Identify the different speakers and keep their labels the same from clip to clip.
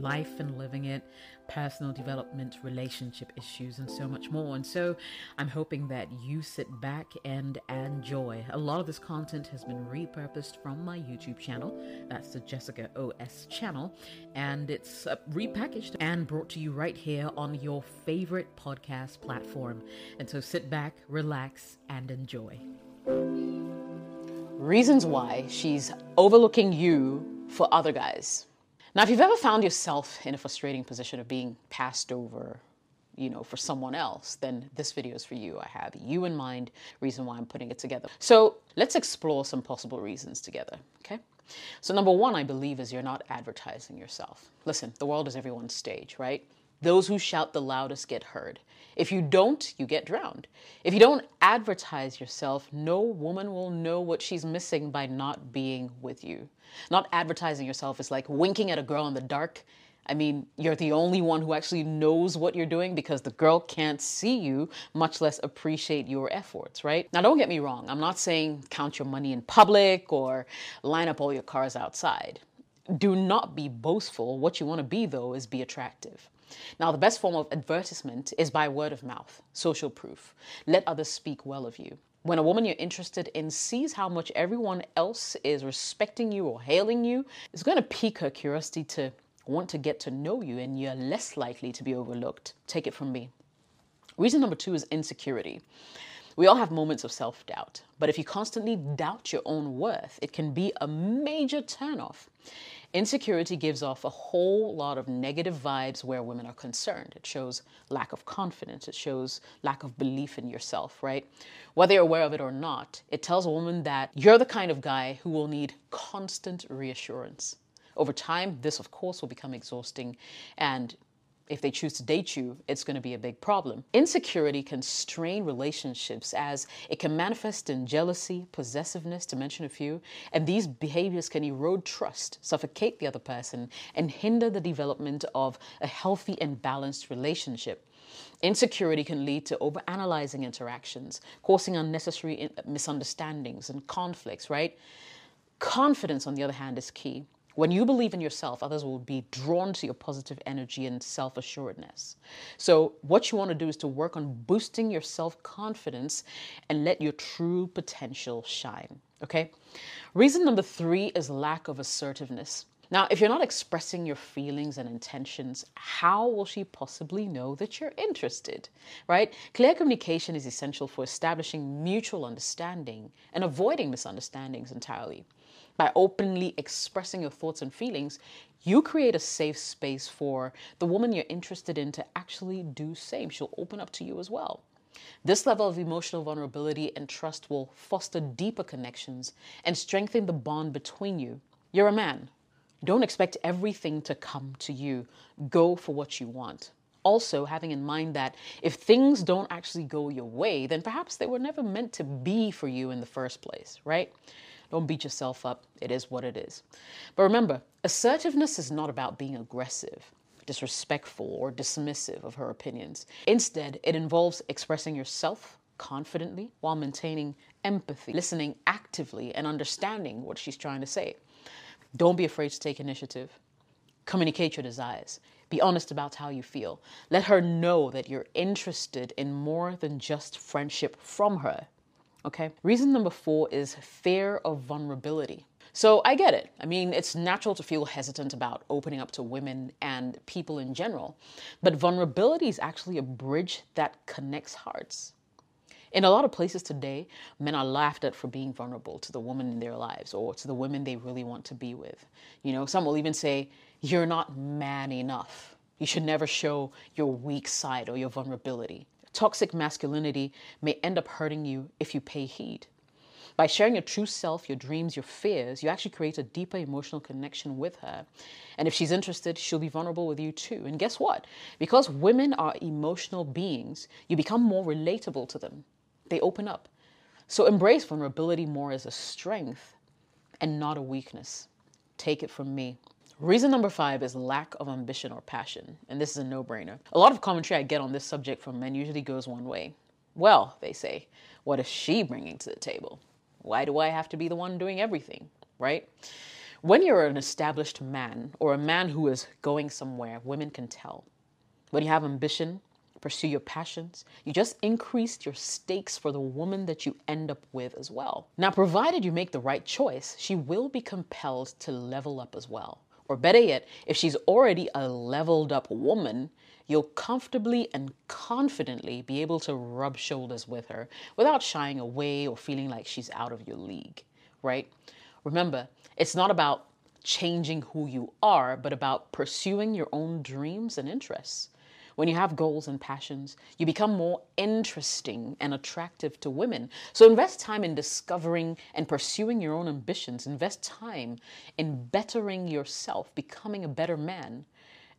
Speaker 1: life and living it, personal development, relationship issues, and so much more. And so I'm hoping that you sit back and enjoy. A lot of this content has been repurposed from my YouTube channel. That's the Jessica OS channel. And it's uh, repackaged and brought to you right here on your favorite podcast platform. And so sit back, relax, and enjoy.
Speaker 2: Reasons why she's overlooking you for other guys. Now, if you've ever found yourself in a frustrating position of being passed over, you know, for someone else, then this video is for you. I have you in mind, reason why I'm putting it together. So let's explore some possible reasons together, okay? So number one, I believe, is you're not advertising yourself. Listen, the world is everyone's stage, right? Those who shout the loudest get heard. If you don't, you get drowned. If you don't advertise yourself, no woman will know what she's missing by not being with you. Not advertising yourself is like winking at a girl in the dark. I mean, you're the only one who actually knows what you're doing because the girl can't see you, much less appreciate your efforts, right? Now, don't get me wrong. I'm not saying count your money in public or line up all your cars outside. Do not be boastful. What you want to be, though, is be attractive. Now, the best form of advertisement is by word of mouth, social proof. Let others speak well of you. When a woman you're interested in sees how much everyone else is respecting you or hailing you, it's going to pique her curiosity to want to get to know you, and you're less likely to be overlooked. Take it from me. Reason number two is insecurity. We all have moments of self doubt, but if you constantly doubt your own worth, it can be a major turnoff. Insecurity gives off a whole lot of negative vibes where women are concerned. It shows lack of confidence, it shows lack of belief in yourself, right? Whether you're aware of it or not, it tells a woman that you're the kind of guy who will need constant reassurance. Over time, this, of course, will become exhausting and if they choose to date you, it's going to be a big problem. Insecurity can strain relationships as it can manifest in jealousy, possessiveness, to mention a few, and these behaviors can erode trust, suffocate the other person, and hinder the development of a healthy and balanced relationship. Insecurity can lead to overanalyzing interactions, causing unnecessary misunderstandings and conflicts, right? Confidence, on the other hand, is key. When you believe in yourself, others will be drawn to your positive energy and self assuredness. So, what you want to do is to work on boosting your self confidence and let your true potential shine. Okay? Reason number three is lack of assertiveness. Now, if you're not expressing your feelings and intentions, how will she possibly know that you're interested? Right? Clear communication is essential for establishing mutual understanding and avoiding misunderstandings entirely. By openly expressing your thoughts and feelings, you create a safe space for the woman you're interested in to actually do the same. She'll open up to you as well. This level of emotional vulnerability and trust will foster deeper connections and strengthen the bond between you. You're a man. Don't expect everything to come to you. Go for what you want. Also, having in mind that if things don't actually go your way, then perhaps they were never meant to be for you in the first place, right? Don't beat yourself up. It is what it is. But remember, assertiveness is not about being aggressive, disrespectful, or dismissive of her opinions. Instead, it involves expressing yourself confidently while maintaining empathy, listening actively, and understanding what she's trying to say. Don't be afraid to take initiative. Communicate your desires. Be honest about how you feel. Let her know that you're interested in more than just friendship from her. Okay. Reason number four is fear of vulnerability. So I get it. I mean, it's natural to feel hesitant about opening up to women and people in general. But vulnerability is actually a bridge that connects hearts. In a lot of places today, men are laughed at for being vulnerable to the woman in their lives or to the women they really want to be with. You know, some will even say, You're not man enough. You should never show your weak side or your vulnerability. Toxic masculinity may end up hurting you if you pay heed. By sharing your true self, your dreams, your fears, you actually create a deeper emotional connection with her. And if she's interested, she'll be vulnerable with you too. And guess what? Because women are emotional beings, you become more relatable to them. They open up. So embrace vulnerability more as a strength and not a weakness. Take it from me. Reason number five is lack of ambition or passion, and this is a no brainer. A lot of commentary I get on this subject from men usually goes one way. Well, they say, What is she bringing to the table? Why do I have to be the one doing everything, right? When you're an established man or a man who is going somewhere, women can tell. When you have ambition, pursue your passions, you just increased your stakes for the woman that you end up with as well. Now, provided you make the right choice, she will be compelled to level up as well. Or better yet, if she's already a leveled up woman, you'll comfortably and confidently be able to rub shoulders with her without shying away or feeling like she's out of your league, right? Remember, it's not about changing who you are, but about pursuing your own dreams and interests. When you have goals and passions, you become more interesting and attractive to women. So invest time in discovering and pursuing your own ambitions. Invest time in bettering yourself, becoming a better man.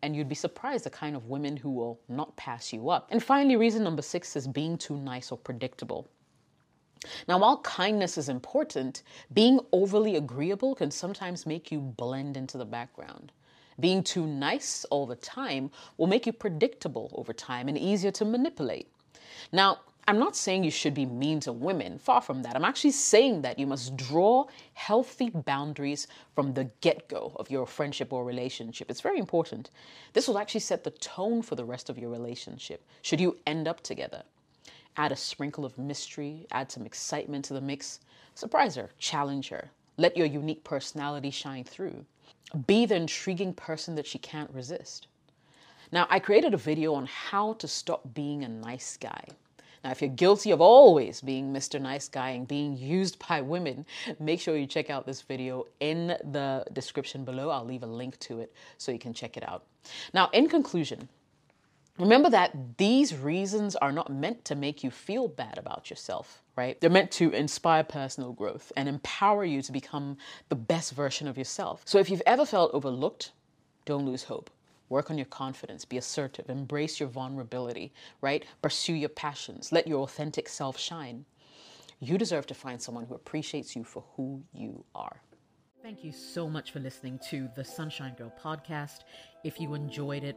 Speaker 2: And you'd be surprised the kind of women who will not pass you up. And finally, reason number six is being too nice or predictable. Now, while kindness is important, being overly agreeable can sometimes make you blend into the background. Being too nice all the time will make you predictable over time and easier to manipulate. Now, I'm not saying you should be mean to women, far from that. I'm actually saying that you must draw healthy boundaries from the get go of your friendship or relationship. It's very important. This will actually set the tone for the rest of your relationship, should you end up together. Add a sprinkle of mystery, add some excitement to the mix, surprise her, challenge her, let your unique personality shine through. Be the intriguing person that she can't resist. Now, I created a video on how to stop being a nice guy. Now, if you're guilty of always being Mr. Nice Guy and being used by women, make sure you check out this video in the description below. I'll leave a link to it so you can check it out. Now, in conclusion, Remember that these reasons are not meant to make you feel bad about yourself, right? They're meant to inspire personal growth and empower you to become the best version of yourself. So if you've ever felt overlooked, don't lose hope. Work on your confidence, be assertive, embrace your vulnerability, right? Pursue your passions, let your authentic self shine. You deserve to find someone who appreciates you for who you are.
Speaker 1: Thank you so much for listening to the Sunshine Girl podcast. If you enjoyed it,